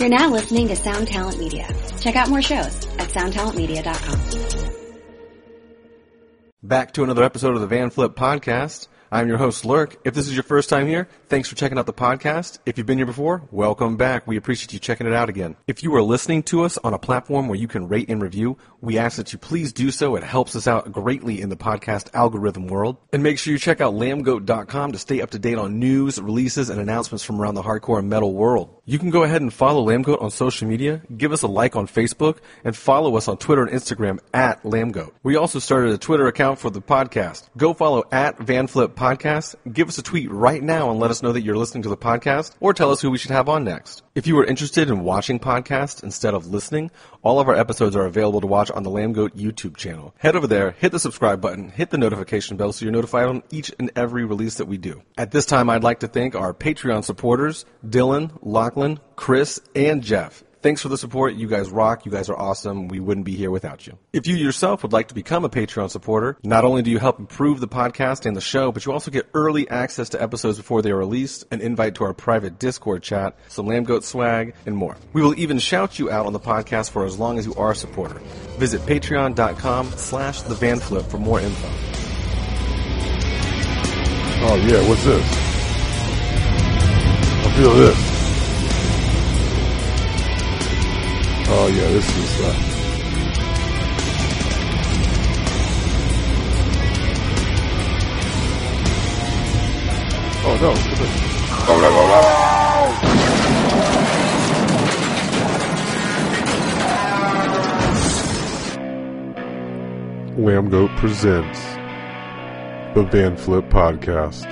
You're now listening to Sound Talent Media. Check out more shows at soundtalentmedia.com. Back to another episode of the Van Flip Podcast. I'm your host, Lurk. If this is your first time here, thanks for checking out the podcast. If you've been here before, welcome back. We appreciate you checking it out again. If you are listening to us on a platform where you can rate and review, we ask that you please do so. It helps us out greatly in the podcast algorithm world. And make sure you check out lambgoat.com to stay up to date on news, releases, and announcements from around the hardcore and metal world. You can go ahead and follow Lambgoat on social media, give us a like on Facebook, and follow us on Twitter and Instagram at Lambgoat. We also started a Twitter account for the podcast. Go follow at VanFlip Podcast. Give us a tweet right now and let us know that you're listening to the podcast, or tell us who we should have on next. If you are interested in watching podcasts instead of listening, all of our episodes are available to watch on the Lambgoat YouTube channel. Head over there, hit the subscribe button, hit the notification bell so you're notified on each and every release that we do. At this time, I'd like to thank our Patreon supporters, Dylan, Lachlan, Chris, and Jeff. Thanks for the support. You guys rock. You guys are awesome. We wouldn't be here without you. If you yourself would like to become a Patreon supporter, not only do you help improve the podcast and the show, but you also get early access to episodes before they are released, an invite to our private Discord chat, some Lambgoat swag, and more. We will even shout you out on the podcast for as long as you are a supporter. Visit patreon.com slash the Van Flip for more info. Oh yeah, what's this? I feel this. Oh yeah, this is uh Oh no, look at this. Lambgoat presents the Van Flip Podcast.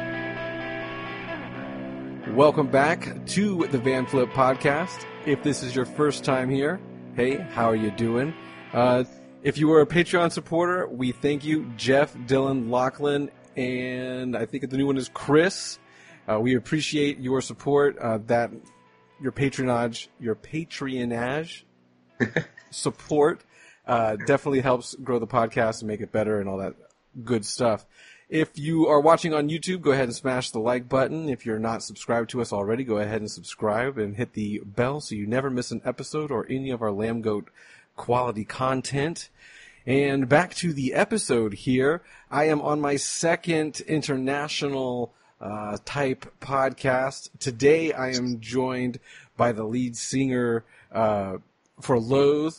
Welcome back to the Van Flip Podcast. If this is your first time here, hey, how are you doing? Uh, if you were a Patreon supporter, we thank you, Jeff, Dylan, Lachlan, and I think the new one is Chris. Uh, we appreciate your support. Uh, that your patronage, your patronage support uh, definitely helps grow the podcast and make it better and all that good stuff. If you are watching on YouTube, go ahead and smash the like button. If you're not subscribed to us already, go ahead and subscribe and hit the bell so you never miss an episode or any of our Lambgoat quality content. And back to the episode here. I am on my second international uh, type podcast. Today I am joined by the lead singer uh, for Loathe.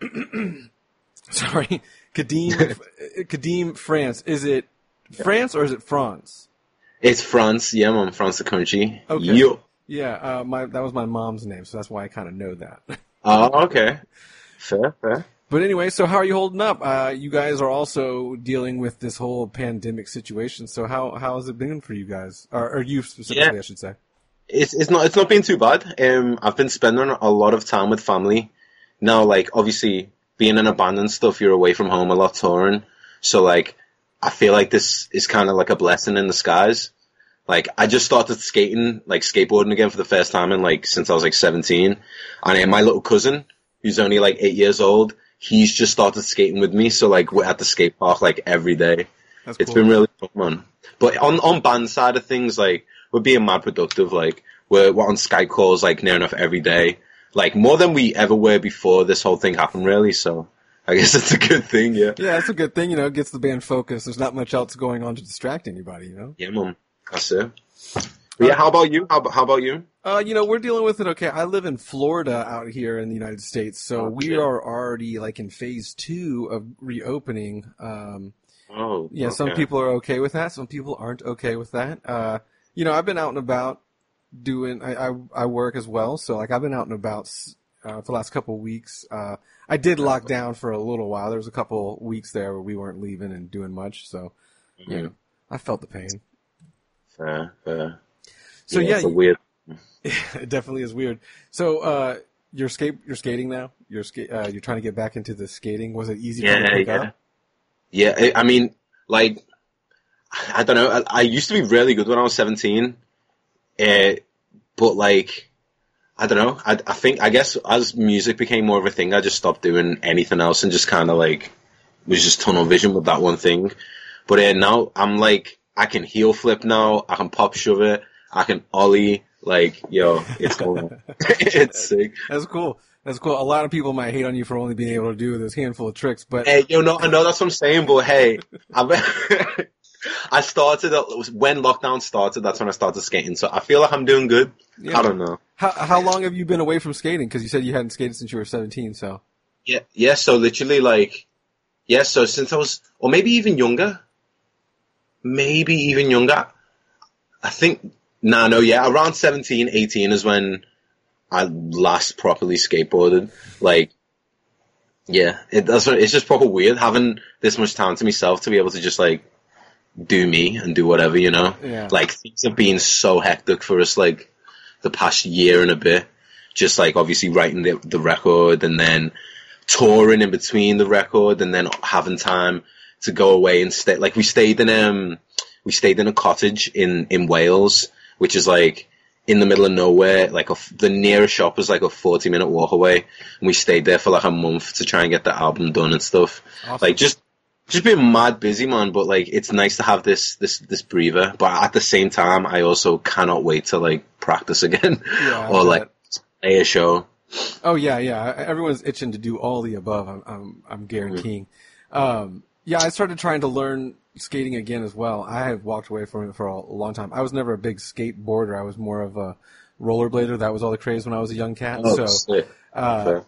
Sorry, Kadeem, Kadeem France. Is it France or is it France? It's France. Yeah, I'm France the country. Okay. Yo. Yeah, uh, my that was my mom's name, so that's why I kind of know that. Oh, okay. Fair, fair. but anyway, so how are you holding up? Uh, you guys are also dealing with this whole pandemic situation. So how how has it been for you guys, or, or you specifically, Yeah. I should say? It's it's not it's not been too bad. Um, I've been spending a lot of time with family. Now, like obviously being in a band stuff, you're away from home a lot touring. So like, I feel like this is kind of like a blessing in disguise. Like I just started skating, like skateboarding again for the first time in like since I was like 17, and my little cousin, who's only like eight years old, he's just started skating with me. So like we're at the skate park like every day. That's It's cool. been really fun. But on on band side of things, like we're being mad productive. Like we're we're on Skype calls like near enough every day, like more than we ever were before this whole thing happened. Really, so I guess it's a good thing. Yeah, yeah, it's a good thing. You know, it gets the band focused. There's not much else going on to distract anybody. You know. yeah, mom. That's it. But yeah, how about you? How, about- how about you? Uh, you know, we're dealing with it okay. I live in Florida out here in the United States, so we are already like in phase two of reopening. Um, Oh, yeah, some people are okay with that. Some people aren't okay with that. Uh, you know, I've been out and about doing, I, I, I work as well. So like I've been out and about, uh, for the last couple weeks. Uh, I did lock down for a little while. There was a couple weeks there where we weren't leaving and doing much. So, you Mhm. know, I felt the pain. Fair, fair. So yeah, it's a weird. it definitely is weird. So, uh, you're skate, you're skating now. You're skate, uh, you're trying to get back into the skating. Was it easy you to Yeah, yeah. up? Yeah, I- mean, like, I don't know. I, I used to be really good when I was 17. Uh, but like, I don't know. I, I think, I guess as music became more of a thing, I just stopped doing anything else and just kind of like, was just tunnel vision with that one thing. But uh, now I'm like, I can heel flip now. I can pop shove it. I can ollie. Like, yo, it's cool. it's sick. That's cool. That's cool. A lot of people might hate on you for only being able to do this handful of tricks, but Hey, yo, know, I know that's what I'm saying, but hey, I, I started uh, when lockdown started. That's when I started skating. So I feel like I'm doing good. Yeah. I don't know. how how long have you been away from skating? Because you said you hadn't skated since you were 17. So Yeah, yeah. So literally, like, yeah. So since I was, or maybe even younger, maybe even younger. I think, nah, no, yeah, around 17, 18 is when I last properly skateboarded. Like, yeah, it, that's what, it's just proper weird having this much time to myself to be able to just like do me and do whatever, you know. Yeah. Like things have been so hectic for us, like the past year and a bit. Just like obviously writing the, the record and then touring in between the record and then having time to go away and stay. Like we stayed in um we stayed in a cottage in in Wales, which is like in the middle of nowhere. Like a, the nearest shop was like a forty minute walk away, and we stayed there for like a month to try and get the album done and stuff. Awesome. Like just just being mad busy, man. But like it's nice to have this this this breather. But at the same time, I also cannot wait to like practice again Yeah, or like play a show. Oh yeah, yeah. Everyone's itching to do all the above. I'm, I'm, I'm guaranteeing. Um, yeah, I started trying to learn skating again as well. I have walked away from it for a long time. I was never a big skateboarder. I was more of a rollerblader. That was all the craze when I was a young cat. Oh, so uh.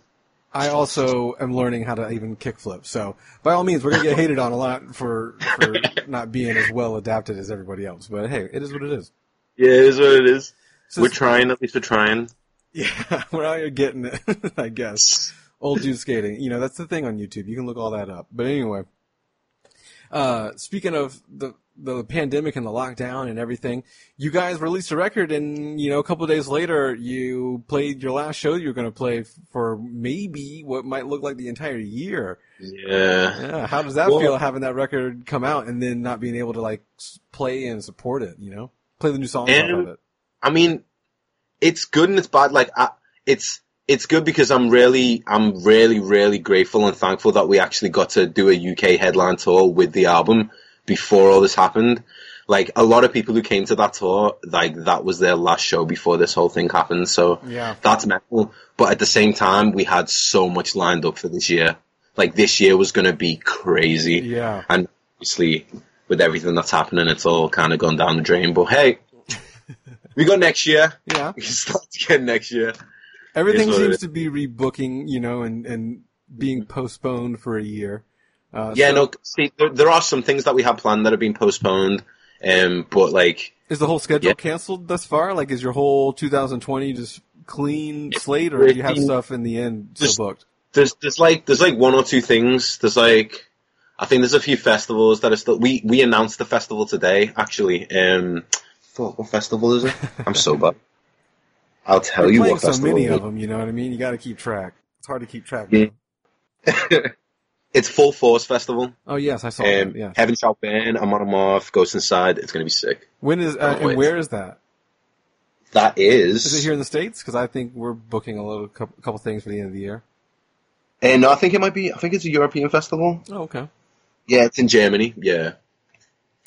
I also am learning how to even kickflip. So by all means, we're gonna get hated on a lot for for not being as well adapted as everybody else. But hey, it is what it is. Yeah, it is what it is. So we're trying, at least we're trying. Yeah, we're out here getting it, I guess. Old dude skating. You know, that's the thing on YouTube. You can look all that up. But anyway, uh, speaking of the, the pandemic and the lockdown and everything, you guys released a record and, you know, a couple of days later, you played your last show you were going to play for maybe what might look like the entire year. Yeah. Yeah. How does that Well- feel having that record come out and then not being able to like play and support it, you know? Play the new songs off of it. I mean, it's good and it's bad. Like, I, it's it's good because I'm really, I'm really, really grateful and thankful that we actually got to do a UK headline tour with the album before all this happened. Like, a lot of people who came to that tour, like, that was their last show before this whole thing happened. So Yeah. that's mental. But at the same time, we had so much lined up for this year. Like, this year was going to be crazy. Yeah. And obviously, with everything that's happening, it's all kind of gone down the drain. But hey, we got next year. Yeah. We can start again next year. Everything Is what it seems to be rebooking, you know, and, and being postponed for a year. Uh, Yeah, so no, see, there, there are some things that we have planned that have been postponed. Um, but like, Is the whole schedule Yeah. canceled thus far? Like, is your whole 2020 just clean slate, or do you have stuff in the end still booked? there's, there's like, there's like one or two things. There's like, I think there's a few festivals that are still, we, we announced the festival today, actually. Um, what festival is it? I'm so bad. I'll tell You're you what so many of them, you know what I mean? You got to keep track. It's hard to keep track. Yeah. it's Full Force Festival. Oh yes, I saw that. Yeah. Heaven Shall Burn, Amon Amarth, Ghost Inside. It's gonna be sick. When is uh, and wait. where is that? That is. Is it here in the states? Because I think we're booking a little couple, couple things for the end of the year. And no, I think it might be. I think it's a European festival. Oh, okay. Yeah, it's in Germany. Yeah.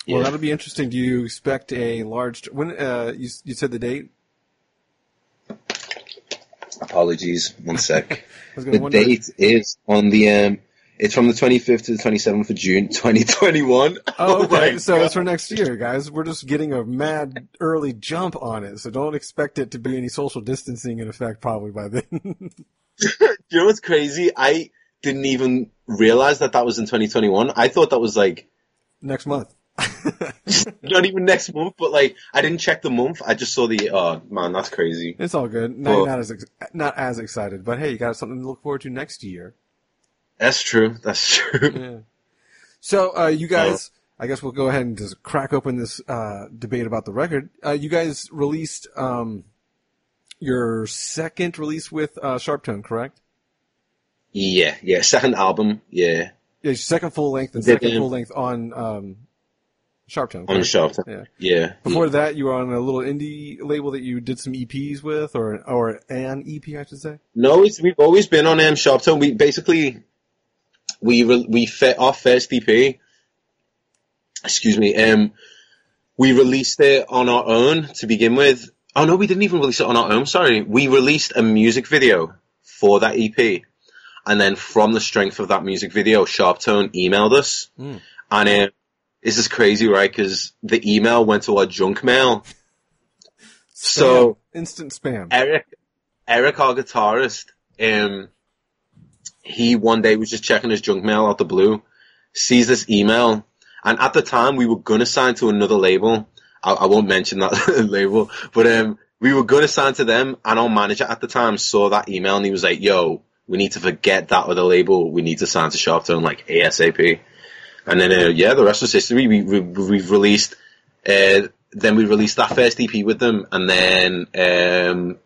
Well, Yeah. that'll be interesting. Do you expect a large? When uh, you you said the date? Apologies. One sec. I was going to the wonder. date is on the. Um, it's from the 25th to the 27th of June, 2021. Oh, okay. my so God. it's for next year, guys. We're just getting a mad early jump on it, so don't expect it to be any social distancing in effect probably by then. you know what's crazy? I didn't even realize that that was in 2021. I thought that was like next month. not even next month, but like I didn't check the month. I just saw the. Oh man, that's crazy. it's all good. No, not as ex- not as excited, but hey, you got something to look forward to next year. That's true. That's true. Yeah. So, uh, you guys, I guess we'll go ahead and just crack open this uh, debate about the record. Uh, you guys released um, your second release with uh, Sharptone, correct? Yeah, yeah. Second album. Yeah, Yeah, second full length and second full length on um, Sharptone. on correct? Sharp. Yeah. Yeah. Before that, you were on a little indie label that you did some EPs with, or or an EP, I should say. No, it's, we've always been on um, Sharptone. We basically we re- we fit our first EP. Excuse me. Um, we released it on our own to begin with, Oh no, we didn't even release it on our own. Sorry, we released a music video for that EP, and then from the strength of that music video, Sharptone emailed us, Mm. and uh, this is crazy, right? Because the email went to our junk mail. So- instant spam. Erik, Erik, our guitarist, um, he one day was just checking his junk mail out the blue, sees this email, and at the time we were gonna sign to another label. I, I won't mention that label, but um, we were gonna sign to them, and our manager at the time saw that email and he was like, "Yo, we need to forget that other label. We need to sign to Sharptone like ASAP." And then uh, yeah, the rest was history. We, we we've released. Uh, then we released that first EP with them, and then um,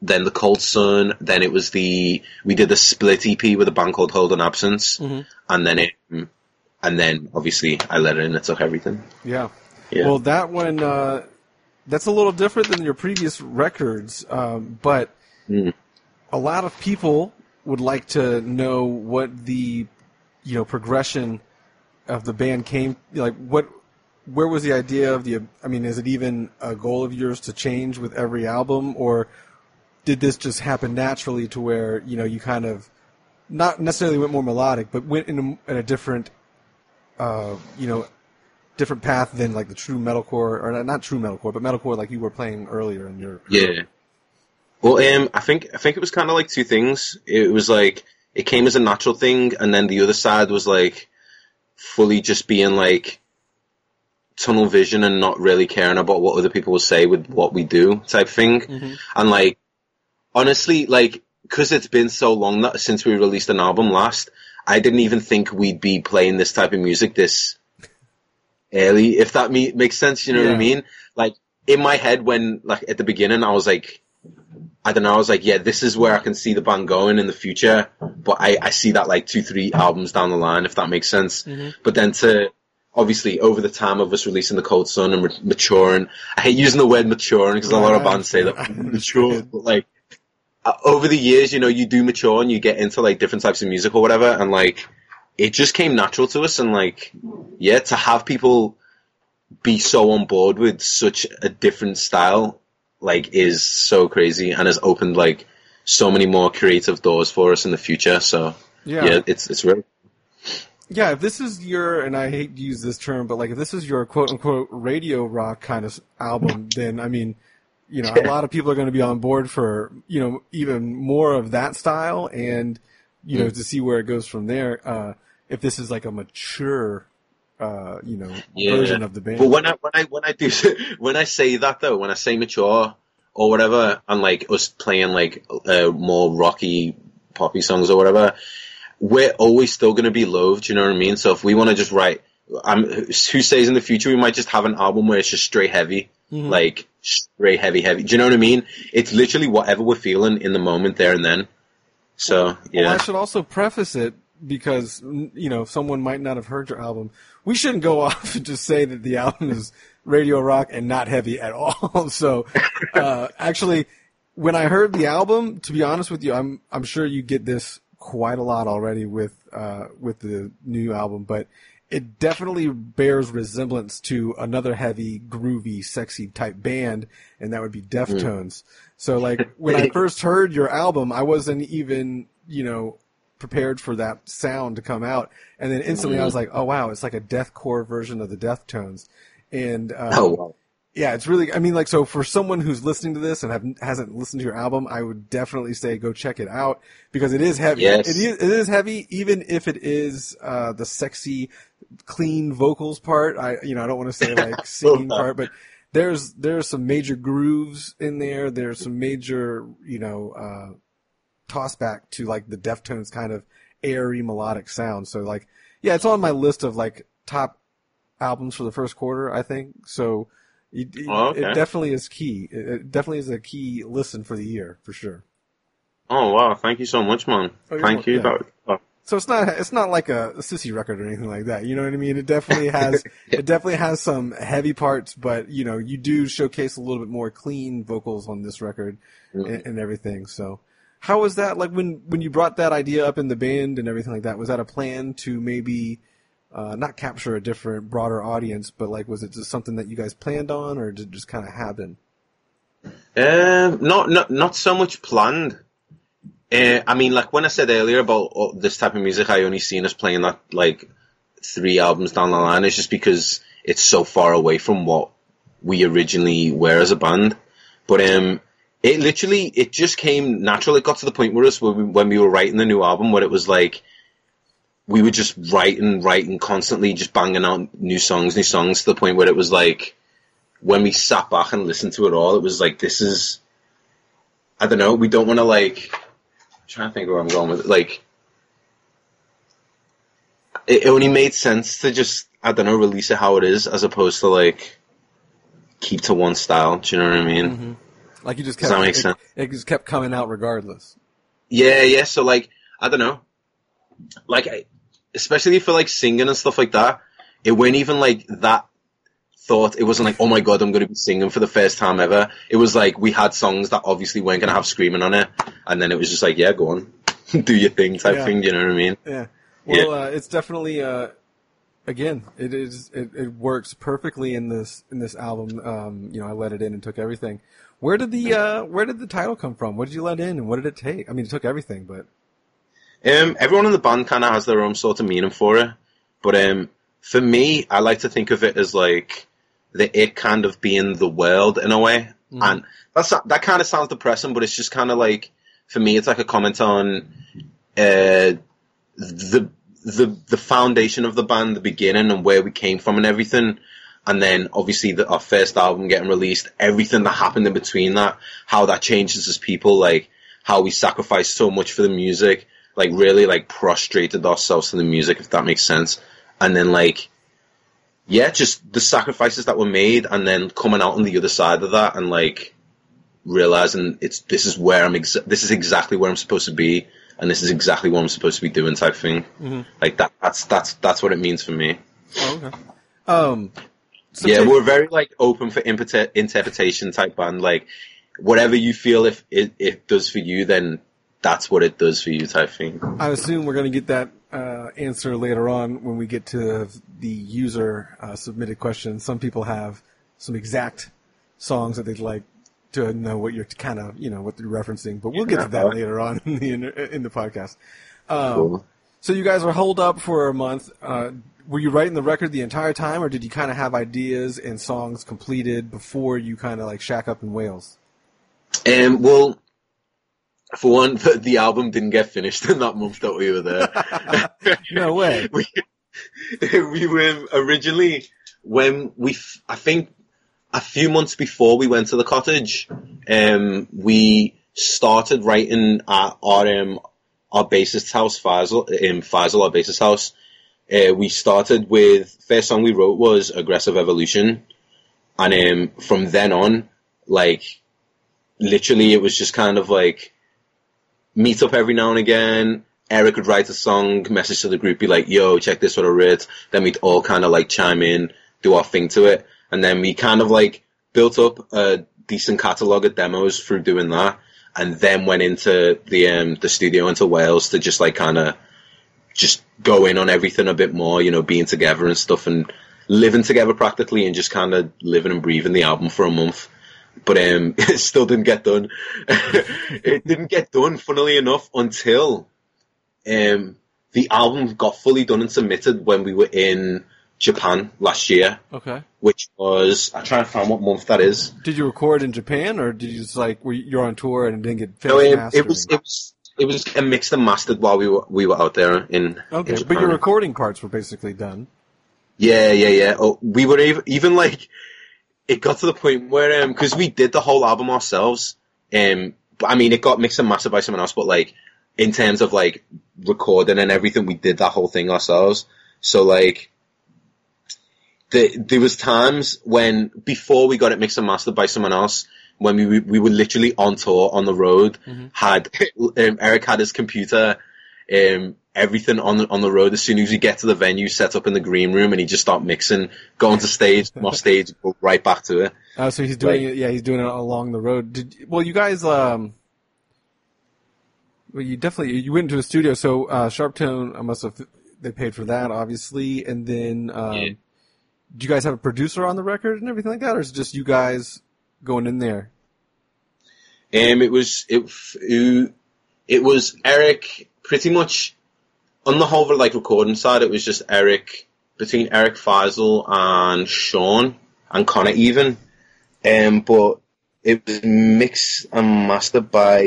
then the Cold Sun. Then it was the we did the split EP with a band called Holding Absence, and then it, and then obviously I let it in. It took everything. Yeah. Yeah. Well, that one, uh, that's a little different than your previous records, um, but Mm. a lot of people would like to know what the, you know, progression of the band came, like what, where was the idea of the, I mean, is it even a goal of yours to change with every album, or did this just happen naturally to where, you know, you kind of, not necessarily went more melodic, but went in a, in a different, uh, you know, different path than like the true metalcore, or not true metalcore, but metalcore like you were playing earlier in your. Yeah. Well, um, I think I think it was kind of like two things. It was like it came as a natural thing, and then the other side was like fully just being like tunnel vision and not really caring about what other people will say with what we do type thing. Mm-hmm. And like honestly, like because it's been so long that since we released an album last, I didn't even think we'd be playing this type of music this early. If that me- makes sense, you know what I mean? Like in my head, when like at the beginning, I was like, I don't know, I was like, yeah, this is where I can see the band going in the future. But I, I see that like two, three albums down the line, if that makes sense. But then to obviously over the time of us releasing the Cold Sun and ma- maturing, I hate using the word maturing because a lot of bands say that mature, but like uh, over the years, you know, you do mature and you get into like different types of music or whatever, and like it just came natural to us, and like yeah, to have people be so on board with such a different style, like is so crazy and has opened like so many more creative doors for us in the future. So Yeah. yeah, it's it's really Yeah, if this is your, and I hate to use this term, but like if this is your quote unquote radio rock kind of album, then I mean, you know, a lot of people are going to be on board for, you know, even more of that style and, you know, to see where it goes from there. Uh, if this is like a mature, uh, you know, version of the band. But when I when I when I do when I say that though, when I say mature or whatever, and like us playing like uh, more rocky poppy songs or whatever, we're always still going to be loathed. You know what I mean? So if we want to just write, um, who says in the future we might just have an album where it's just straight heavy, Mm-hmm. like straight heavy heavy. Do you know what I mean? It's literally whatever we're feeling in the moment there and then. So yeah. Well, I should also preface it because mm, you know someone might not have heard your album. We shouldn't go off and just say that the album is radio rock and not heavy at all. so, uh, actually, when I heard the album, to be honest with you, I'm I'm sure you get this quite a lot already with uh, with the new album, but it definitely bears resemblance to another heavy, groovy, sexy type band, and that would be Deftones. So, like when I first heard your album, I wasn't even you know prepared for that sound to come out, and then instantly I was like, oh wow, it's like a deathcore version of the death tones. and um, oh wow. yeah, it's really. I mean, like, so for someone who's listening to this and have, hasn't listened to your album, I would definitely say go check it out because it is heavy. Yes. It is. It is heavy, even if it is uh, the sexy, clean vocals part. I, you know, I don't want to say like singing part, but there's there's some major grooves in there. There's some major, you know, uh, toss back to like the Deftones kind of airy melodic sound. So like, yeah, it's on my list of like top albums for the first quarter. I think so. It, it- Oh, okay. it definitely is key. It, it definitely is a key listen for the year for sure. Oh wow! Thank you so much, man. Oh, Thank you. welcome. That- So it's not it's not like a, sissy record or anything like that. You know what I mean? It definitely has it definitely has some heavy parts, but you know you do showcase a little bit more clean vocals on this record and, and everything. So how was that like when when you brought that idea up in the band and everything like that? Was that a plan to maybe uh, not capture a different broader audience, but like was it just something that you guys planned on, or did it just kind of happen? Um, not not not so much planned. Uh, I mean, like when I said earlier about oh, this type of music, I only seen us playing that like three albums down the line. It's just because it's so far away from what we originally were as a band. But um, it literally it just came natural. It got to the point where us when we, when we were writing the new album, where it was like we were just writing, writing constantly, just banging out new songs, new songs to the point where it was like when we sat back and listened to it all, it was like this is I don't know. We don't want to like. I'm trying to think where I'm going with it. Like, it only made sense to just I don't know release it how it is as opposed to like keep to one style. Do you know what I mean? Mm-hmm. Like you just Does kept that make it, sense? it just kept coming out regardless. Yeah, yeah. So like, I don't know, like, I- especially for like singing and stuff like that. It wasn't even like that thought. It wasn't like, oh my god, I'm going to be singing for the first time ever. It was like we had songs that obviously weren't going to have screaming on it, and then it was just like, yeah, go on, do your thing type Yeah. thing. You know what I mean? Yeah. Well, uh, it's definitely uh, again, it is it, it works perfectly in this in this album. Um, you know, I let it in and took everything. Where did the uh, where did the title come from? What did you let in, and what did it take? I mean, it took everything, but Um, everyone in the band kind of has their own sort of meaning for it, but um, for me, I like to think of it as like the it kind of being the world in a way, and that's that kind of sounds depressing, but it's just kind of like for me, it's like a comment on uh, the the the foundation of the band, the beginning, and where we came from, and everything. And then obviously the, our first album getting released, everything that happened in between that, how that changes as people, like how we sacrificed so much for the music, like really like prostrated ourselves to the music, if that makes sense. And then like, yeah, just the sacrifices that were made and then coming out on the other side of that and like realizing it's, this is where I'm, exa- this is exactly where I'm supposed to be. And this is exactly what I'm supposed to be doing type thing. Like that, that's, that's, that's what it means for me. oh, okay. Um, so yeah, take- we're very like open for impet- interpretation type band. Like whatever you feel if it, it does for you, then that's what it does for you type thing. I assume we're going to get that uh, answer later on when we get to the user uh, submitted questions. Some people have some exact songs that they'd like to know what you're kind of, you know, what you're referencing, but we'll get to that later on in the in the podcast. Um, Cool. So you guys were holed up for a month. Uh, were you writing the record the entire time, or did you kind of have ideas and songs completed before you kind of like shack up in Wales? Um, well, for one, the, the album didn't get finished in that month that we were there. No way. we, we were originally when we, I think, a few months before we went to the cottage, um, we started writing at our um, our bassist house, Feisal, um, Feisal, our bassist house. Uh, we started with first song we wrote was "Aggressive Evolution," and um, from then on, like literally, it was just kind of like meet up every now and again. Erik would write a song, message to the group, be like, yo, check this what I wrote. Then we'd all kind of like chime in, do our thing to it. And then we kind of like built up a decent catalogue of demos through doing that. And then went into the, um, the studio into Wales to just like kind of just go in on everything a bit more, you know, being together and stuff and living together practically and just kind of living and breathing the album for a month. But um, it still didn't get done. it didn't get done, funnily enough, until um, the album got fully done and submitted when we were in Japan last year, Okay. which was I try and find what month that is. Did you record in Japan, or did you just like were you, you're on tour and didn't get No, it, it was it was it was a mixed and mastered while we were we were out there in okay, in but your recording parts were basically done. Yeah, yeah, yeah. Oh, we were even, even like, it got to the point where, um, cause we did the whole album ourselves, um, but I mean, it got mixed and mastered by someone else, but like, in terms of like, recording and everything, we did that whole thing ourselves. So like, the, there was times when, before we got it mixed and mastered by someone else, when we, we were literally on tour, on the road, had, um, Erik had his computer, um, everything on the, on the road. As soon as we get to the venue, set up in the green room, and he just start mixing, go onto stage, off stage, go right back to it. Uh, so he's doing Right. it. Yeah, he's doing it along the road. Did well, you guys. Um, well, you definitely you went into a studio. So uh, Sharptone, I must have they paid for that, obviously, and then um, Yeah. Do you guys have a producer on the record and everything like that, or is it just you guys going in there? Um, it was it, it was Erik pretty much on the whole like recording side. It was just Erik between Erik Feisal and Sean and Connor even. Um, but it was mixed and mastered by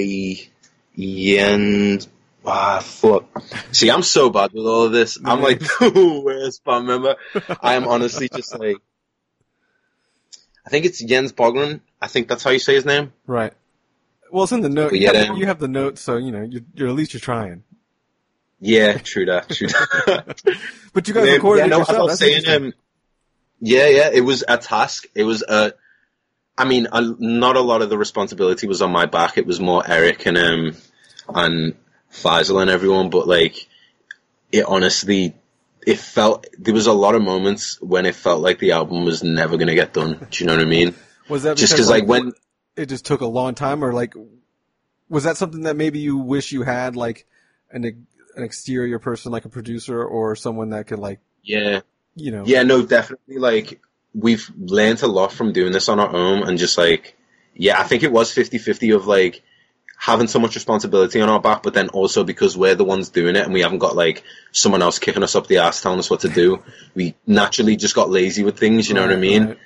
Ian. Ah, fuck. See, I'm so bad with all of this. I'm like the worst band member. I am honestly just like, I think it's Jens Bogren. I think that's how you say his name. Right. Well, it's in the note. You, yeah, have, you have the note, so you know you're, you're at least you're trying. Yeah, true that, true that. But you guys recorded yeah, no, as I yourself. was saying, um, yeah, yeah, it was a task. It was a, I mean, a, not a lot of the responsibility was on my back. It was more Erik and um and Feisal and everyone. But like, it honestly, it felt there was a lot of moments when it felt like the album was never gonna get done. Do you know what I mean? was that Just because because like when it just took a long time, or like was that something that maybe you wish you had like an an exterior person, like a producer or someone that could like yeah. you know Yeah, no, definitely. Like we've learned a lot from doing this on our own, and just like, yeah, I think it was 50-50 of like having so much responsibility on our back, but then also because we're the ones doing it, and we haven't got like someone else kicking us up the ass telling us what to do. we naturally just got lazy with things. You know what I mean? right.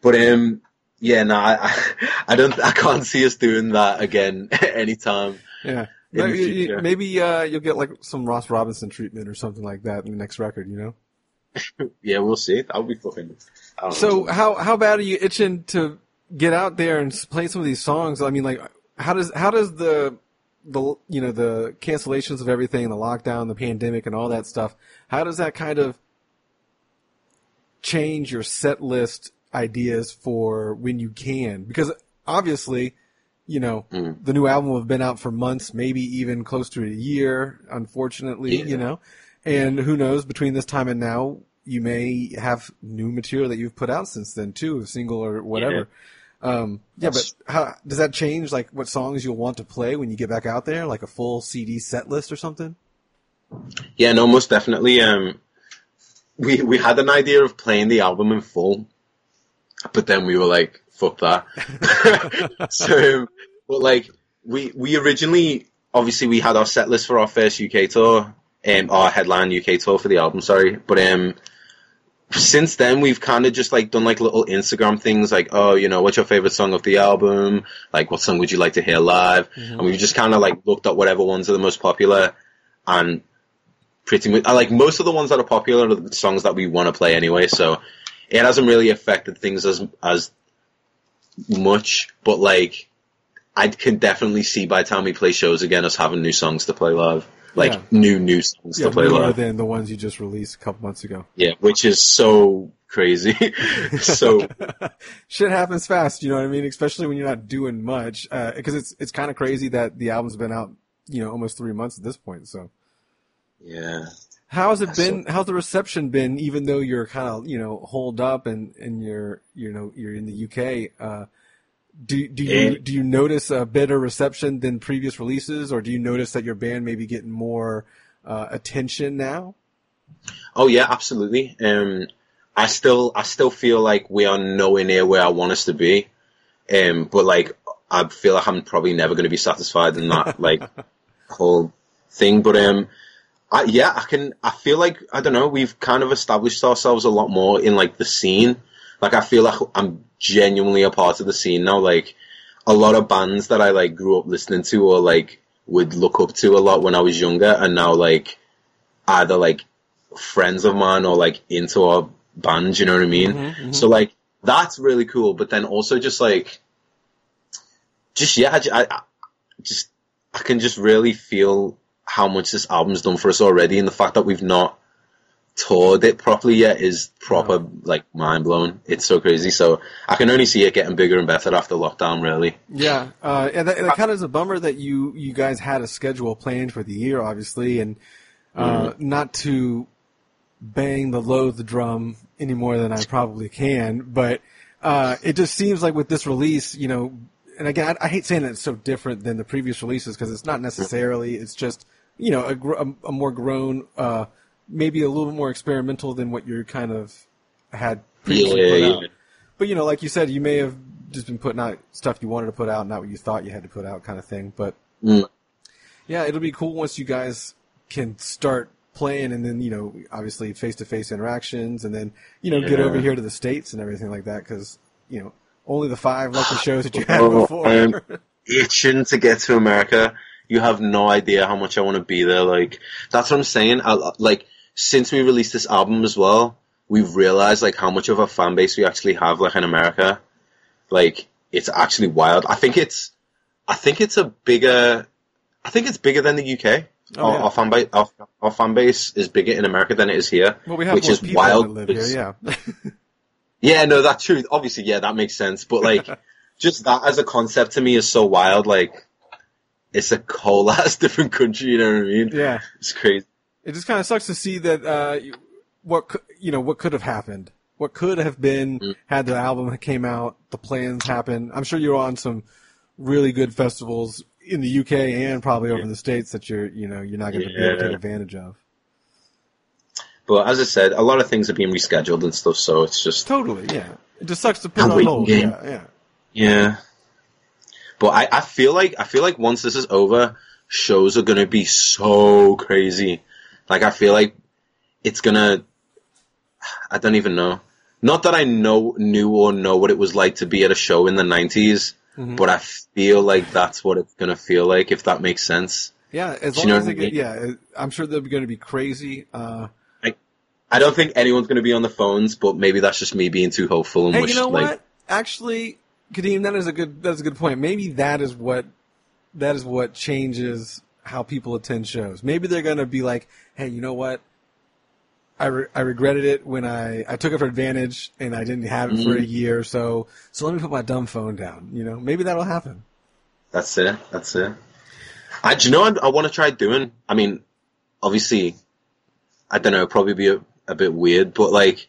But um, yeah, no, I, I, I don't, I can't see us doing that again anytime. Yeah. Maybe, future. maybe uh, you'll get like some Ross Robinson treatment or something like that in the next record, you know? Yeah, we'll see. Would be fucking. So know. how how bad are you itching to get out there and play some of these songs? I mean, like, how does how does the the you know the cancellations of everything, the lockdown, the pandemic, and all that stuff, how does that kind of change your set list ideas for when you can? Because obviously, you know, Mm. the new album have been out for months, maybe even close to a year. Unfortunately, Yeah. you know, and who knows between this time and now. You may have new material that you've put out since then too, a single or whatever. Um, yeah, but how does that change like what songs you'll want to play when you get back out there, like a full CD set list or something? Yeah, no, most definitely. Um, we we had an idea of playing the album in full, but then we were like, "Fuck that." so, but like we we originally, obviously, we had our set list for our first UK tour, um, our headline UK tour for the album. Sorry, but um, since then we've kind of just like done like little Instagram things, like, oh, you know, what's your favorite song of the album? Like, what song would you like to hear live? Mm-hmm. And we've just kind of like looked at whatever ones are the most popular and pretty much, I like most of the ones that are popular are the songs that we want to play anyway, so it hasn't really affected things as, as much, but like, I can definitely see by the time we play shows again us having new songs to play live. Like, Yeah. new, new songs Yeah, to play live. than the ones you just released a couple months ago. Yeah, which is so crazy. so, Shit happens fast, you know what I mean? Especially when you're not doing much, because it's it's kind of crazy that the album's been out, you know, almost three months at this point. So, yeah. how has it That's been? How's the reception been? Even though you're kind of, you know, holed up and and you're, you know, you're in the UK. Uh, do do you Eh. do you notice a better reception than previous releases, or do you notice that your band may be getting more uh, attention now? Oh yeah, absolutely. Um, I still, I still feel like we are nowhere near where I want us to be. Um, but like, I feel like I'm probably never going to be satisfied in that like whole thing. But um, I, yeah, I can. I feel like I don't know. We've kind of established ourselves a lot more in like the scene. Like I feel like I'm genuinely a part of the scene now. Like a lot of bands that I like grew up listening to or like would look up to a lot when I was younger, and now like either like friends of mine or like into our band. You know what I mean? Mm-hmm, mm-hmm. So like that's really cool. But then also just like, just yeah, I, I just I can just really feel how much this album's done for us already, and the fact that we've not toured it properly yet is proper like mind blowing. It's so crazy. So I can only see it getting bigger and better after lockdown. Really. Yeah, uh, and that, that kind of is a bummer that you you guys had a schedule planned for the year, obviously, and uh, not to bang the Loathe the drum any more than I probably can, but uh, it just seems like with this release, you know, and again, I, I hate saying that it's so different than the previous releases because it's not necessarily. It's just you know a, gr- a, a more grown, uh, maybe a little bit more experimental than what you're kind of had previously Yeah, put yeah. out. But you know, like you said, you may have just been putting out stuff you wanted to put out, not what you thought you had to put out, kind of thing. But Mm. yeah, it'll be cool once you guys can start playing, and then you know, obviously face to face interactions, and then you know, get over here to the states and everything like that, because you know, only the five lucky shows that you had Oh, before. I'm itching to get to America. You have no idea how much I want to be there. Like that's what I'm saying. I, like since we released this album as well, we've realized like how much of a fan base we actually have like in America. Like it's actually wild. I think it's, I think it's a bigger, I think it's bigger than the UK. Oh, our, yeah. our fan base, our, our fan base is bigger in America than it is here, well, we have which is wild. here. Yeah. yeah, no, that's true. Obviously, yeah, that makes sense. But like, just that as a concept to me is so wild. Like, it's a whole ass different country. You know what I mean? yeah. It's crazy. It just kind of sucks to see that uh, what you know what could have happened, what could have been Mm. had the album came out, the plans happened. I'm sure you're on some really good festivals in the UK and probably over in the states that you're you know you're not going to be able to take advantage of. But as I said, a lot of things are being rescheduled and stuff. So it's just Totally, yeah. It just sucks to put I'm on hold. game. Yeah, yeah. yeah. But I, I feel like I feel like once this is over, shows are gonna be so crazy. Like I feel like it's gonna. I don't even know. Not that I know knew or know what it was like to be at a show in the 90s, Mhm. but I feel like that's what it's gonna feel like if that makes sense. Yeah, as long you know as I they get, yeah, I'm sure they're going to be crazy. Uh, I don't think anyone's gonna be on the phones, but maybe that's just me being too hopeful and hey, wish you know like what? Actually, Kadeem, that is a good that is a good point. Maybe that is what that is what changes how people attend shows. Maybe they're going to be like, hey, you know what? I, re- I regretted it when I, I took it for advantage and I didn't have it for a Mhm. year. So so let me put my dumb phone down. You know, maybe that'll happen. That's it. That's it. I, do you know what I want to try doing? I mean, obviously, I don't know, probably be a, a bit weird, but like,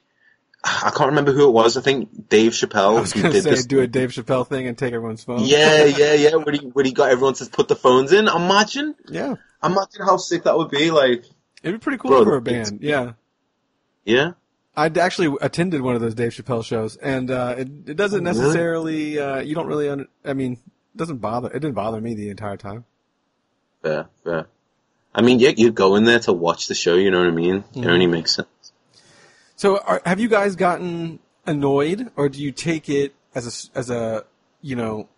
I can't remember who it was. I think Dave Chappelle I was going to did say this. do a Dave Chappelle thing and take everyone's phone. Yeah, yeah, yeah. When he when he got everyone to put the phones in, imagine, yeah. Imagine how sick that would be. Like, It'd be pretty cool Bro, for a band. Yeah. yeah, I actually attended one of those Dave Chappelle shows, and uh, it it doesn't necessarily. Uh, you don't really. Under, I mean, it doesn't bother. It didn't bother me the entire time. fair, fair. I mean, yeah, you go in there to watch the show. You know what I mean? It Mhm. only makes sense. So, are, have you guys gotten annoyed, or do you take it as a as a you know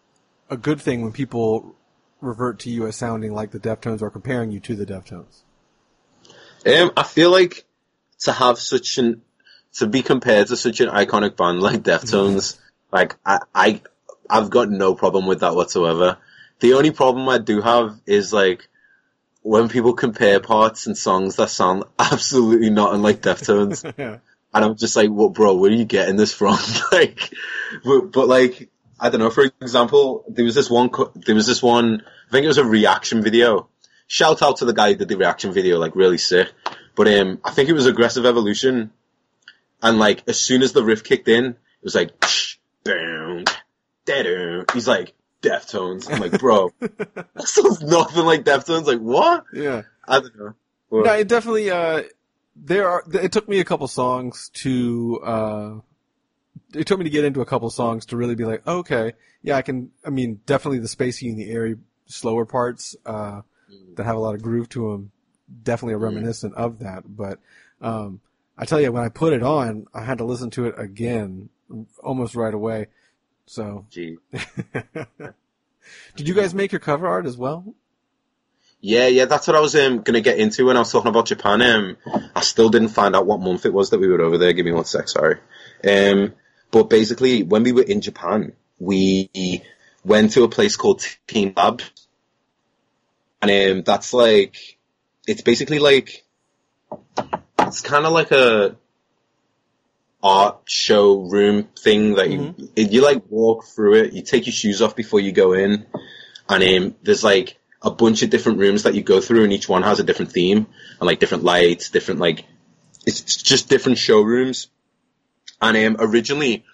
a good thing when people revert to you as sounding like the Deftones or comparing you to the Deftones? Um, I feel like to have such an to be compared to such an iconic band like Deftones, like I, I I've got no problem with that whatsoever. The only problem I do have is like when people compare parts and songs that sound absolutely not unlike Deftones, yeah. And I'm just like, "What, bro? Where are you getting this from?" like, but, but like, I don't know. For example, there was this one. There was this one. I think it was a reaction video. Shout out to the guy who did the reaction video. Like, really sick. But um, I think it was Aggressive Evolution, and like, as soon as the riff kicked in, it was like, boom, da He's like, Deftones. I'm like, bro, that sounds nothing like Deftones. Like, what? Yeah. I don't know. But- No, it definitely. Uh, there are. It took me a couple songs to. Uh, it took me to get into a couple songs to really be like, okay, yeah, I can. I mean, definitely the spacey and the airy, slower parts uh, that have a lot of groove to them. Definitely are reminiscent of that. But um, I tell you, when I put it on, I had to listen to it again almost right away. So, Gee. did you guys make your cover art as well? Yeah, yeah, that's what I was um, going to get into when I was talking about Japan. Um, I still didn't find out what month it was that we were over there. Give me one sec, sorry. Um, but basically, when we were in Japan, we went to a place called teamLab. And um, that's like, it's basically like, it's kind of like a art showroom thing that you, you like walk through it, you take your shoes off before you go in, and um, there's like a bunch of different rooms that you go through, and each one has a different theme and like different lights, different like it's just different showrooms. And um, originally,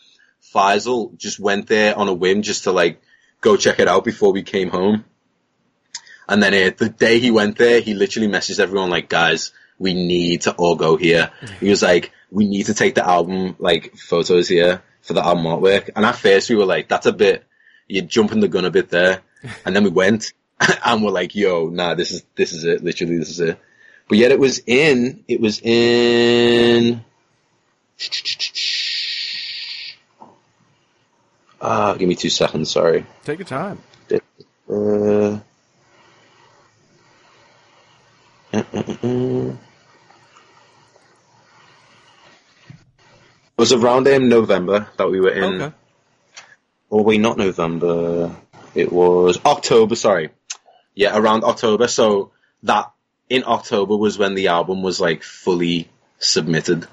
Feisal just went there on a whim just to like go check it out before we came home. And then uh, the day he went there, he literally messaged everyone like, "Guys, we need to all go here." He was like, "We need to take the album like photos here for the album artwork. And at first we were like, that's a bit, you're jumping the gun a bit there. And then we went and we're like, yo, nah, this is, this is it. Literally, this is it. But yet it was in, it was in, ah, give me two seconds, sorry. Take your time. Uh, uh, uh, uh. It was around in November that we were in. Okay. Or wait, not November. It was October, sorry. Yeah, around October. So that in October was when the album was like fully submitted.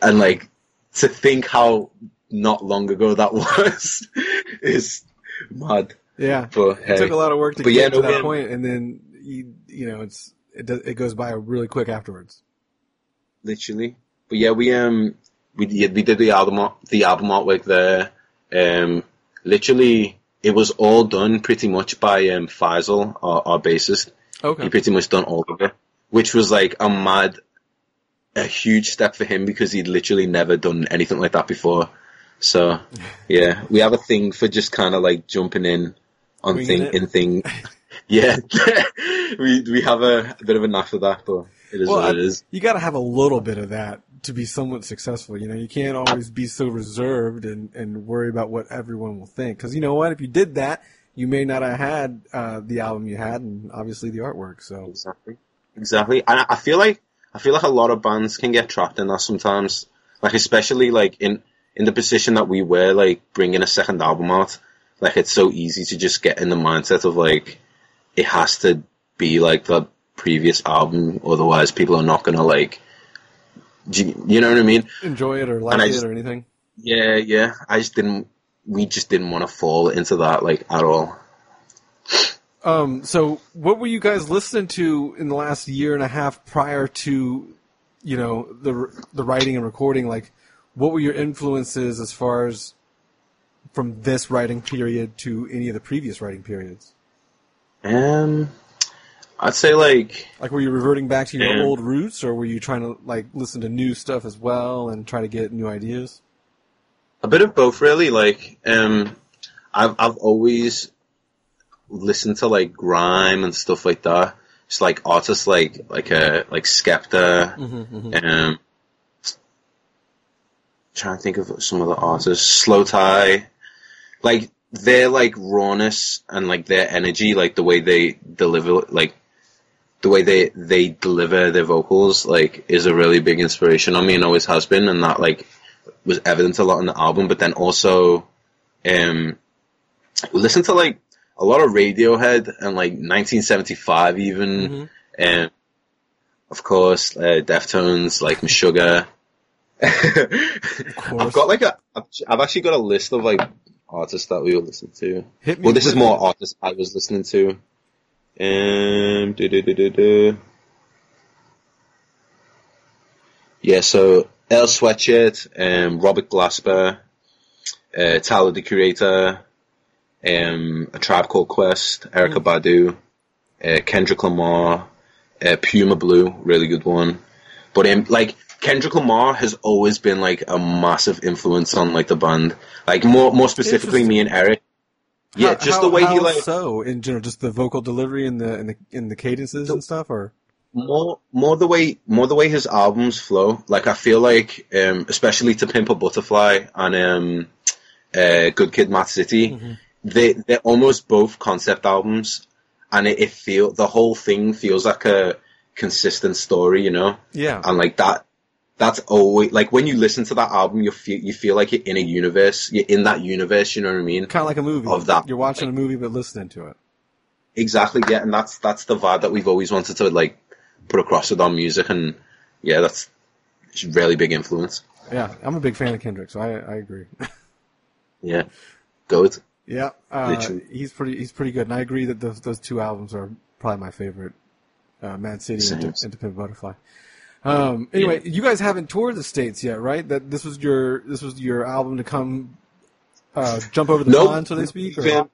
And like to think how not long ago that was is mad. Yeah. But It took a lot of work to But get yeah, to no, that um, point, and then you you know it's it does, it goes by really quick afterwards. literally. But yeah, we um we did we did the album the album artwork there. Um, literally, it was all done pretty much by um Feisal, our, our bassist. He pretty much done all of it, which was like a mad, a huge step for him because he'd literally never done anything like that before. So yeah, we have a thing for just kind of like jumping in on Winging thing it. in thing. Yeah, we we have a, a bit of a knack for that, but it is Well, what it is. you got to have a little bit of that to be somewhat successful. You know, you can't always be so reserved and, and worry about what everyone will think. Because you know what? If you did that, you may not have had uh, the album you had, and obviously the artwork. So Exactly. Exactly. I feel like I feel like a lot of bands can get trapped in that sometimes. Like especially like in in the position that we were, like bringing a second album out. Like it's so easy to just get in the mindset of like it has to be like the previous album, otherwise people are not gonna like. You know what I mean? enjoy it or like it just- or anything. Yeah, yeah. I just didn't. We just didn't want to fall into that like at all. Um, so what were you guys listening to in the last year and a half prior to, you know, the the writing and recording? Like, what were your influences as far as from this writing period to any of the previous writing periods? Um, I'd say like Like, were you reverting back to your Yeah. old roots, or were you trying to like listen to new stuff as well and try to get new ideas? A bit of both, really. Like, um, I've I've always listened to like grime and stuff like that. It's like artists like like uh like Skepta, um, trying to think of some of the artists, Slowthai, like their like rawness and like their energy, like the way they deliver, like the way they they deliver their vocals, like is a really big inspiration on me and always has been, and that like was evident a lot in the album, but then also um listen to like a lot of Radiohead and like 1975 even, and of course uh, Deftones like Meshuggah. I've got like a, I've, actually got a list of like artists that we will listen to. Well, this is more artists I was listening to. Um. Yeah, so Earl Sweatshirt, um, Robert Glasper, uh, Tyler the Creator, um, A Tribe Called Quest, Erykah Badu, uh, Kendrick Lamar, uh, Puma Blue, really good one. But um, like Kendrick Lamar has always been like a massive influence on like the band. Like more more specifically, me and Erik. Yeah, How- just the way he like so in general, just the vocal delivery and the and the in the cadences and stuff, or more more the way more the way his albums flow. Like I feel like, um, especially to Pimp a Butterfly and um, uh, Good Kid, Mad City, they they're almost both concept albums, and it, it feel the whole thing feels like a consistent story, you know. yeah, and like that that's always like when you listen to that album you feel you feel like you're in a universe you're in that universe you know what i mean kind of like a movie. of that. You're watching a movie but listening to it. exactly yeah and that's that's the vibe that we've always wanted to like put across with our music and yeah that's really big influence Yeah, I'm a big fan of Kendrick, so I I agree. yeah good yeah, uh, he's pretty he's pretty good, and I agree that those those two albums are probably my favorite, uh, Mad City and, Same. And Dependent Butterfly. Um, anyway, you guys haven't toured the states yet, right? That this was your this was your album to come uh, jump over the no pond, so to speak. we've, Or? um,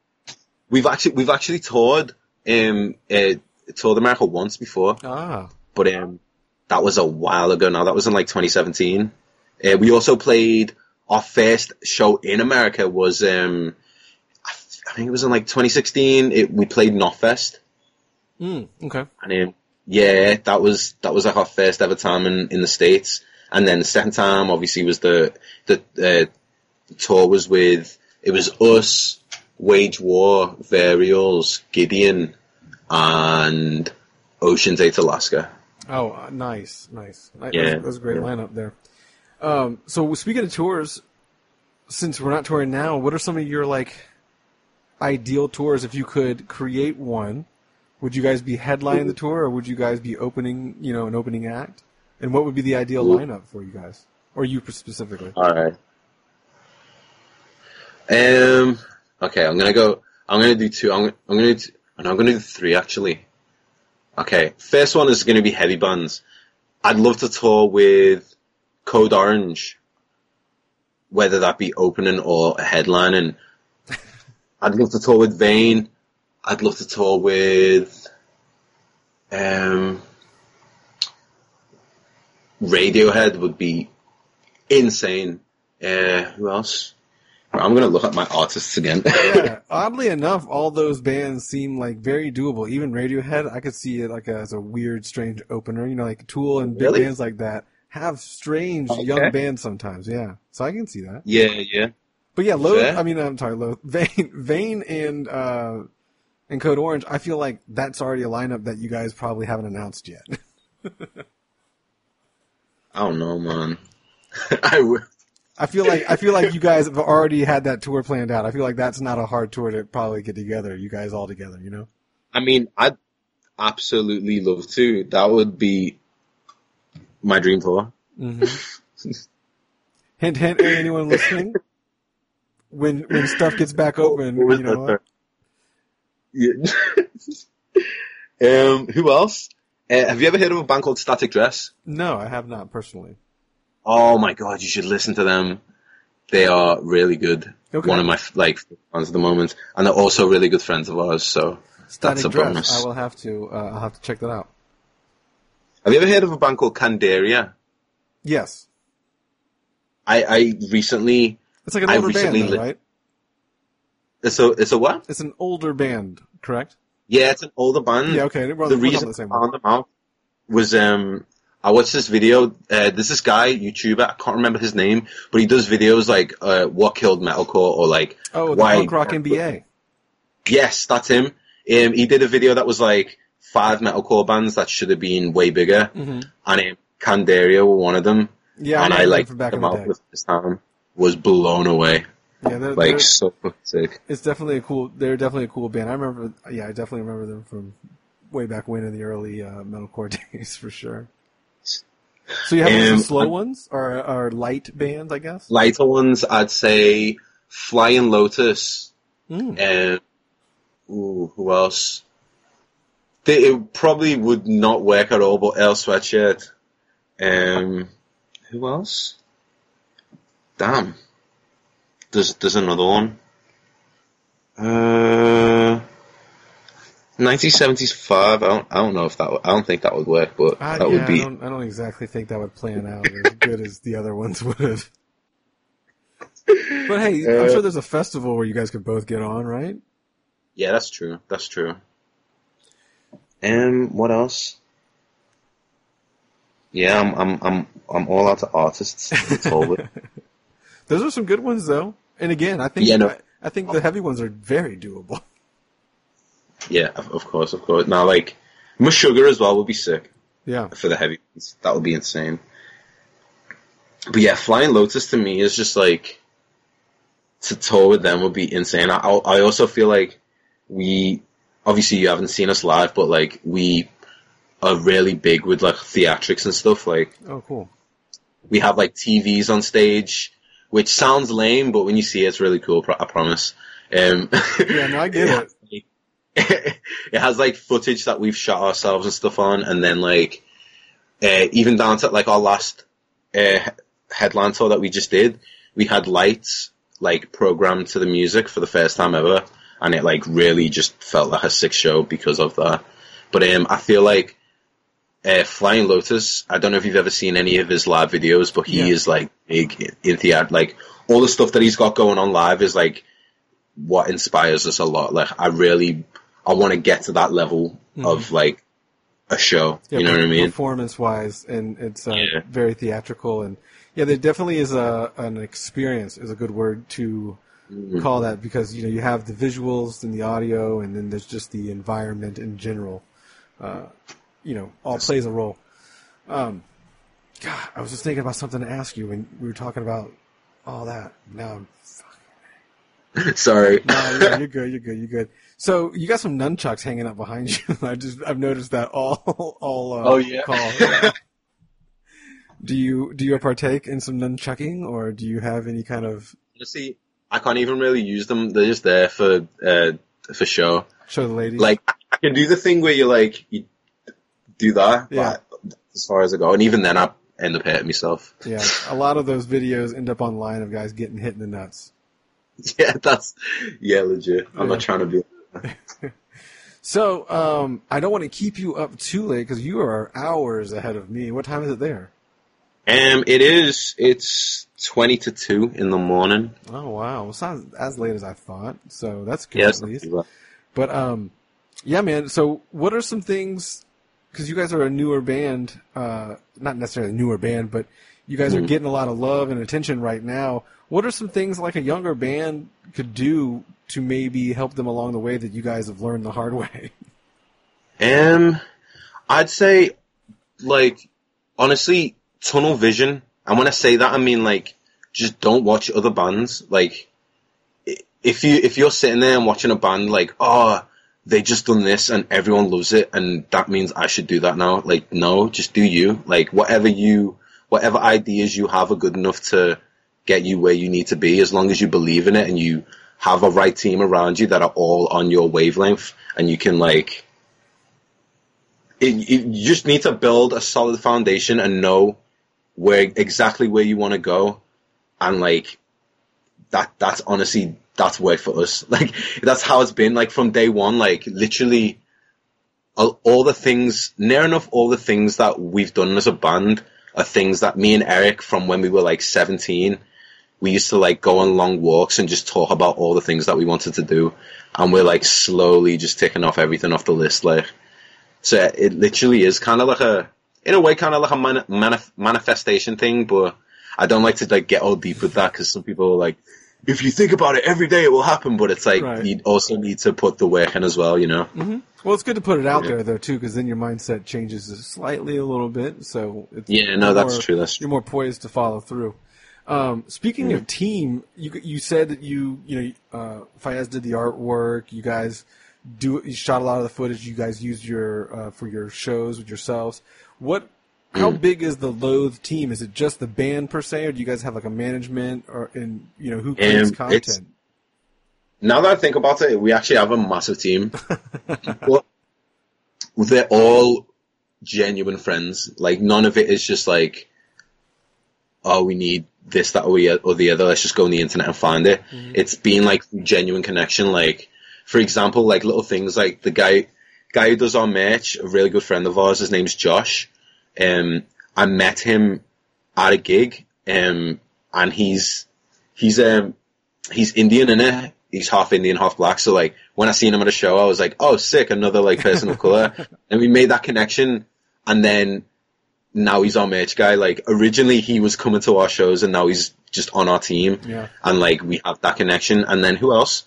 we've actually we've actually toured um uh, toured america once before Ah, but um, that was a while ago now. That was in like 2017. Uh, we also played our first show in America was um, I, th- I think it was in like 2016. It, we played Knotfest, Mm, okay. and um, yeah, that was that was like our first ever time in, in the states. And then the second time, obviously, was the the uh, tour was with it was us, Wage War, Varials, Gideon, and Oceans Ate Alaska. Oh, uh, nice, nice. Yeah. That was, that was a great Yeah. lineup there. Um, so speaking of tours, since we're not touring now, what are some of your like ideal tours? If you could create one, would you guys be headlining the tour, or would you guys be opening, you know, an opening act? And what would be the ideal lineup for you guys, or you specifically? All right. Um. Okay, I'm gonna go. I'm gonna do two. I'm, I'm gonna. Do, and I'm gonna do three actually. Okay, first one is gonna be heavy bands. I'd love to tour with Code Orange, whether that be opening or a headlining. I'd love to tour with Vein. I'd love to tour with um, Radiohead would be insane. Uh, who else? I'm gonna look at my artists again. yeah, oddly enough, all those bands seem like very doable. Even Radiohead, I could see it like as a weird, strange opener. You know, like Tool and big Really? bands like that have strange Okay. young bands sometimes. Yeah, so I can see that. yeah, yeah. But yeah. Fair. I mean, I'm sorry, Low. Vein, Vein, and uh, and Code Orange. I feel like that's already a lineup that you guys probably haven't announced yet. I don't know, man. I feel like I feel like you guys have already had that tour planned out. I feel like that's not a hard tour to probably get together. You guys all together, you know. I mean, I'd absolutely love to. That would be my dream tour. Mm-hmm. hint, hint. Anyone listening? When when stuff gets back open, you know. um, who else? Uh, have you ever heard of a band called Static Dress? No, I have not personally. Oh my god, you should listen to them. They are really good. Okay. One of my like fans at the moment, and they're also really good friends of ours. So Static that's a Dress. bonus. I will have to. Uh, I'll have to check that out. Have you ever heard of a band called Candiria? Yes, I, I recently. it's like an older band, though, li- right? It's a it's a what? It's an older band, correct? Yeah, it's an older band. Yeah, okay. We're the reason the same I found them out was um I watched this video. Uh, there's this guy YouTuber. I can't remember his name, but he does videos like uh, what killed metalcore or like Oh, the why punk rock MBA. Yes, that's him. Um, he did a video that was like five metalcore bands that should have been way bigger, Mm-hmm. and um, Candiria were one of them. Yeah, and I, I, like from back in the mouth this time. Was blown away. Yeah, they're, Like they're- so sick. it's definitely a cool. They're definitely a cool band. I remember. Yeah, I definitely remember them from way back when in the early uh, metalcore days for sure. So you have some slow ones or or light bands, I guess. Lighter ones, I'd say Flying Lotus. Mm. And ooh, who else? They, it probably would not work at all, but Earl Sweatshirt. Um, who else? Damn. There's there's another one. Uh, 1975. I don't I don't know if that would, I don't think that would work, but Uh, that yeah, would be. I don't, I don't exactly think that would plan out as good as the other ones would have. But hey, I'm Uh, sure there's a festival where you guys could both get on, right? Yeah, that's true. That's true. Um, what else? Yeah, I'm I'm I'm I'm all out to artists. to. Those are some good ones, though. And again, I think Yeah, no. I, I think the heavy ones are very doable. yeah, of, course, of course. Now, like, Meshuggah as well would be sick Yeah, for the heavy. ones. That would be insane. But yeah, Flying Lotus to me is just like to tour with them would be insane. I I also feel like we obviously you haven't seen us live, but like we are really big with like theatrics and stuff. Like Oh, cool. we have like TVs on stage, which sounds lame, but when you see it, it's really cool. I promise. Um, Yeah, no, I get it. it. it has like footage that we've shot ourselves and stuff on, and then like uh, even down to like our last uh, headline tour that we just did, we had lights like programmed to the music for the first time ever, and it like really just felt like a sick show because of that. But um, I feel like uh, Flying Lotus. I don't know if you've ever seen any of his live videos, but he Yeah. is like big in theater. Like all the stuff that he's got going on live is like what inspires us a lot. Like I really, I want to get to that level of like a show. Yeah, you know what I mean? Performance wise, and it's uh, Yeah. very theatrical, and yeah, there definitely is a an experience is a good word to Mm-hmm. call that because you know you have the visuals and the audio, and then there's just the environment in general. Uh, you know, all plays a role. Um, God, I was just thinking about something to ask you when we were talking about all that. Now, I'm Sorry. no, you're, you're good. You're good. You're good. So you got some nunchucks hanging up behind you. I just I've noticed that all all uh, Oh, yeah. call. do you do you partake in some nunchucking or do you have any kind of Honestly, I can't even really use them. They're just there for uh, for show. show the ladies? Like I can do the thing where you're like you do that, Yeah. as far as I go, and even then I end up hurting myself. yeah, a lot of those videos end up online of guys getting hit in the nuts. Yeah, that's yeah, legit. I'm Yeah. not trying to be. So um, I don't want to keep you up too late because you are hours ahead of me. What time is it there? Um, it is. It's twenty to two in the morning. Oh wow, it's not as late as I thought. So that's good Yeah, at least. But um, yeah, man. So what are some things? Because you guys are a newer band, uh, not necessarily a newer band, but you guys are Mhm. getting a lot of love and attention right now. What are some things like a younger band could do to maybe help them along the way that you guys have learned the hard way? Um, I'd say, like, honestly, tunnel vision. And when I say that, I mean like, just don't watch other bands. Like, if you if you're sitting there and watching a band, like, oh, they just done this and everyone loves it, and that means I should do that now. Like, no, just do you. Like, whatever you, whatever ideas you have are good enough to get you where you need to be, as long as you believe in it and you have a right team around you that are all on your wavelength, and you can like it, it, you just need to build a solid foundation and know where exactly where you want to go, and like that. That's honestly that's way for us. Like that's how it's been. Like from day one, like literally all, all the things, near enough all the things that we've done as a band are things that me and Erik from when we were like seventeen. We used to like go on long walks and just talk about all the things that we wanted to do, and we're like slowly just ticking off everything off the list. Like, so it literally is kind of like a, in a way, kind of like a mani- manif- manifestation thing. But I don't like to like get all deep with that because some people are like, if you think about it every day, it will happen. But it's like Right. you also need to put the work in as well. You know? Well, it's good to put it out Yeah. there though too, because then your mindset changes slightly a little bit. So it's Yeah, no, that's more- true, that's true. you're more poised to follow through. Um, speaking of team, you you said that you you know uh, Fayez did the artwork. You guys do you shot a lot of the footage. You guys used your uh, for your shows with yourselves. What? How big is the Loathe team? Is it just the band per se, or do you guys have like a management or in you know who creates Um, content? Now that I think about it, we actually have a massive team. But they're all genuine friends. Like none of it is just like, oh, we need this, that, or the or the other. Let's just go on the internet and find it. It's been like genuine connection. Like, for example, like little things like the guy guy who does our merch, a really good friend of ours. His name's Josh. Um, I met him at a gig, um, and he's he's um he's Indian in it. He's half Indian, half black. So like when I seen him at a show, I was like, oh, sick, another like person of color. and we made that connection. And then now he's our merch guy. Like originally he was coming to our shows and now he's just on our team. Yeah. And like we have that connection. And then who else?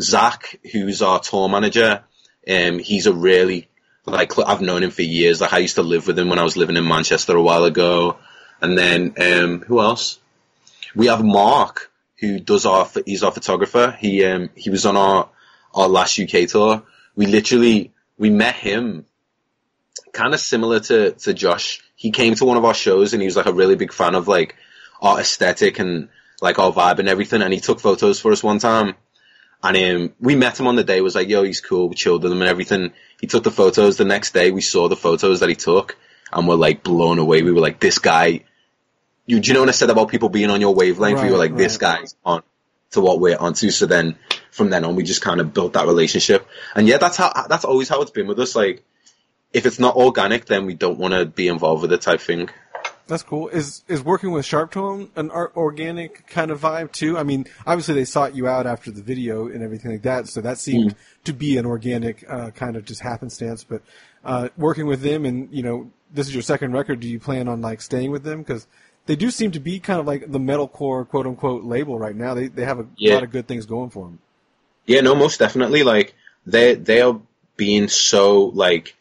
Zach, who's our tour manager. Um, he's a really like I've known him for years. Like I used to live with him when I was living in Manchester a while ago. And then um, who else? We have Mark, who does our he's our photographer. He um he was on our our last UK tour. We literally we met him kind of similar to to Josh. He came to one of our shows and he was like a really big fan of like our aesthetic and like our vibe and everything. And he took photos for us one time. And um, we met him on the day. Was like, yo, he's cool. We chilled with him and everything. He took the photos. The next day, we saw the photos that he took, and we're like blown away. We were like, this guy. You, do you know what I said about people being on your wavelength? we Right, were like, this guy's on to what we're onto. So then, from then on, we just kind of built that relationship. And yeah, that's how that's always how it's been with us. Like, if it's not organic, then we don't want to be involved with it type thing. That's cool. Is is working with Sharptone an organic kind of vibe too? I mean, obviously they sought you out after the video and everything like that, so that seemed to be an organic uh, kind of just happenstance. But uh, working with them, and you know, this is your second record. Do you plan on like staying with them? Because they do seem to be kind of like the metalcore quote unquote label right now. They they have a Yeah. lot of good things going for them. Yeah, no, most definitely. Like they they are being so like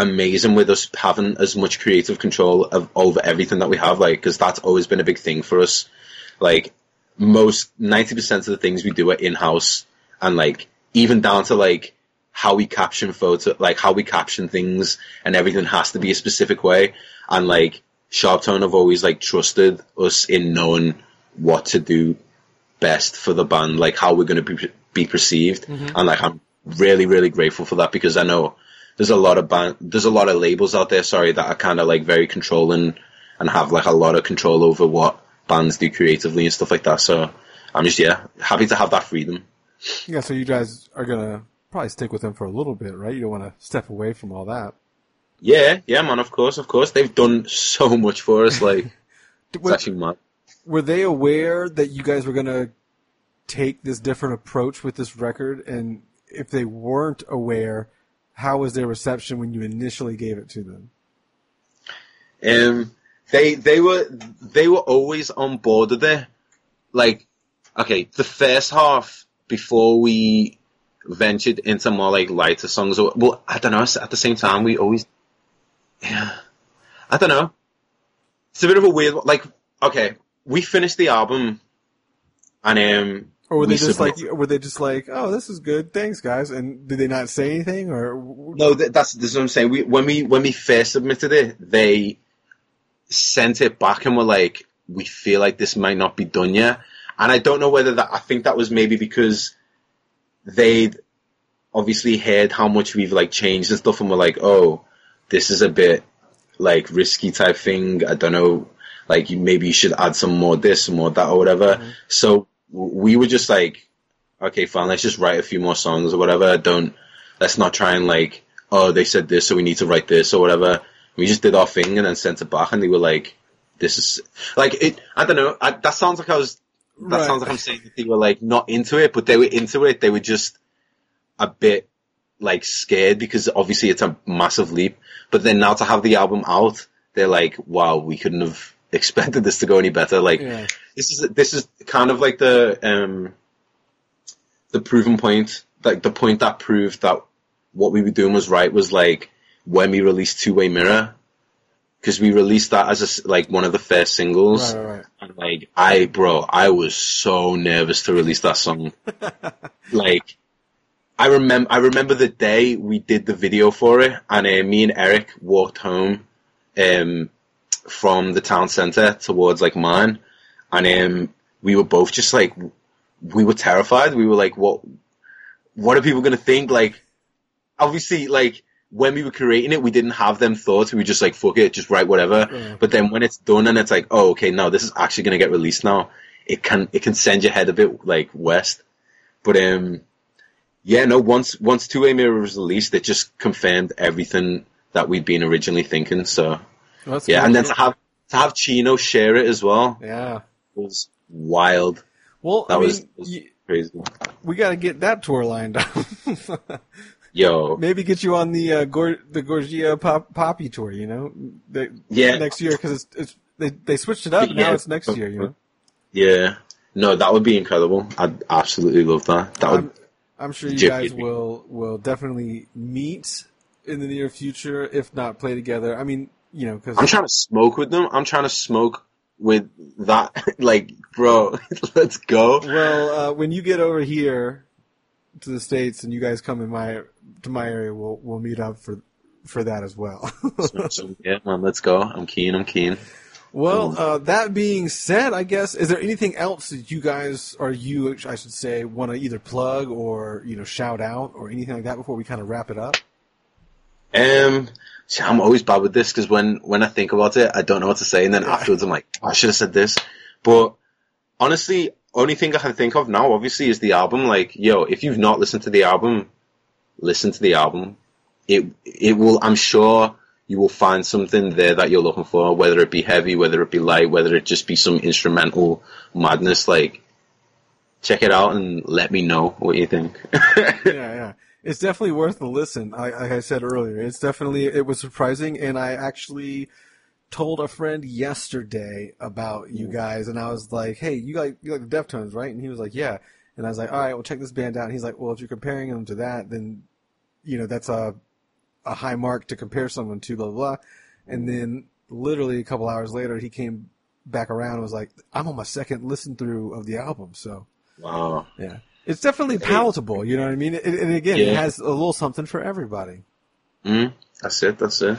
amazing with us having as much creative control of over everything that we have. Like because that's always been a big thing for us. Like most ninety percent of the things we do are in house, and like even down to like how we caption photo, like how we caption things, and everything has to be a specific way. And like Sharptone have always like trusted us in knowing what to do best for the band, like how we're going to be, be perceived. Mm-hmm. And like, I'm really, really grateful for that because I know there's a lot of band, there's a lot of labels out there, sorry, that are kind of like very controlling and have like a lot of control over what bands do creatively and stuff like that. So I'm just, yeah, happy to have that freedom. Yeah, so you guys are gonna probably stick with them for a little bit, right? You don't want to step away from all that. Yeah, yeah, man, of course, of course. They've done so much for us, like, Were, actually mad. were they aware that you guys were gonna take this different approach with this record? And if they weren't aware, how was their reception when you initially gave it to them? Um, they they were they were always on board with it. Like, okay, the first half before we ventured into more like lighter songs, or well, I don't know. At the same time, we always, yeah, I don't know. It's a bit of a weird. Like, okay, we finished the album, and um, Or were they we just submit- like, were they just like, oh, this is good, thanks guys, and did they not say anything, or No, th- that's this is what I'm saying. We when we when we first submitted it, they sent it back and were like, "We feel like this might not be done yet." And I don't know whether that. I think that was maybe because they'd obviously heard how much we've like changed and stuff, and were like, "Oh, this is a bit like risky type thing." I don't know. Like you, maybe you should add some more this, some more that, or whatever. Mm-hmm. So w- we were just like, okay, fine, let's just write a few more songs or whatever. Don't let's not try and like, oh, they said this, so we need to write this or whatever. We just did our thing and then sent it back, and they were like, this is like it. I don't know. I, that sounds like I was. That Right. sounds like I'm saying that they were like not into it, but they were into it. They were just a bit like scared because obviously it's a massive leap. But then now to have the album out, they're like, wow, we couldn't have expected this to go any better. Like Yeah. this is this is kind of like the um the proven point, like the point that proved that what we were doing was right was like when we released Two Way Mirror, because we released that as a like one of the first singles. right, right, right. And like I, bro, I was so nervous to release that song. like, I remember, I remember the day we did the video for it, and uh, me and Erik walked home, um, from the town centre towards like mine, and um, we were both just like, we were terrified. We were like, what, what are people gonna think? Like, obviously, like. When we were creating it, we didn't have them thoughts. We were just like, fuck it, just write whatever. Yeah. But then when it's done and it's like, oh, okay, no, this is actually going to get released now. It can, it can send your head a bit like west. But, um, yeah, no, once, once Two Way Mirror was released, it just confirmed everything that we'd been originally thinking. So, that's yeah, cool. and then to have, to have Chino share it as well yeah. was wild. Well, That I was, mean, was crazy. we got to get that tour lined up. Yo, Maybe get you on the uh, Gor- the Gojira Pop- Poppy tour. You know, the, Yeah. next year because it's, it's they they switched it up. and Now it's next year. You know, yeah. No, that would be incredible. I'd absolutely love that. That I'm, I'm sure you guys will will definitely meet in the near future, if not play together. I mean, you know, because I'm trying to smoke with them. I'm trying to smoke with that. like, bro, let's go. well, uh, when you get over here to the states and you guys come in my to my area, we'll we'll meet up for for that as well. So, yeah, man, let's go. I'm keen. I'm keen. Well, uh, that being said, I guess is there anything else that you guys or you, I should say, want to either plug or you know shout out or anything like that before we kind of wrap it up? Um, see, I'm always bad with this because when when I think about it, I don't know what to say, and then afterwards, I'm like, oh, I should have said this. But honestly, only thing I can think of now, obviously, is the album. Like, yo, if you've not listened to the album, listen to the album. it it will. I'm sure you will find something there that you're looking for, whether it be heavy, whether it be light, whether it just be some instrumental madness. Like, check it out and let me know what you think. yeah, yeah. It's definitely worth the listen. I, like I said earlier, it's definitely it was surprising, and I actually told a friend yesterday about you guys, and I was like, "Hey, you like you like the Deftones, right?" And he was like, "Yeah." And I was like, "All right, well, check this band out." And he's like, "Well, if you're comparing them to that, then you know that's a a high mark to compare someone to." Blah blah. blah. And then literally a couple hours later, he came back around and was like, "I'm on my second listen through of the album." So wow. yeah, it's definitely palatable. You know what I mean? And, and again, it has a little something for everybody. Mm, that's it. That's it.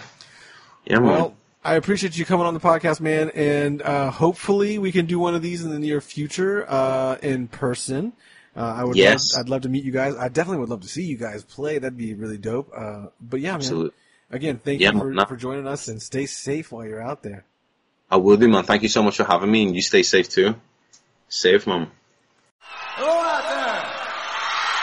Yeah, man. Well, I appreciate you coming on the podcast, man, and uh, hopefully we can do one of these in the near future uh, in person. Uh, I would, Yes. love, I'd love to meet you guys. I definitely would love to see you guys play. That'd be really dope. Uh, but yeah, man. Absolutely. Again, thank Yeah, you for, man. for joining us, and stay safe while you're out there. I will do, man. Thank you so much for having me, and you stay safe too. Safe, man.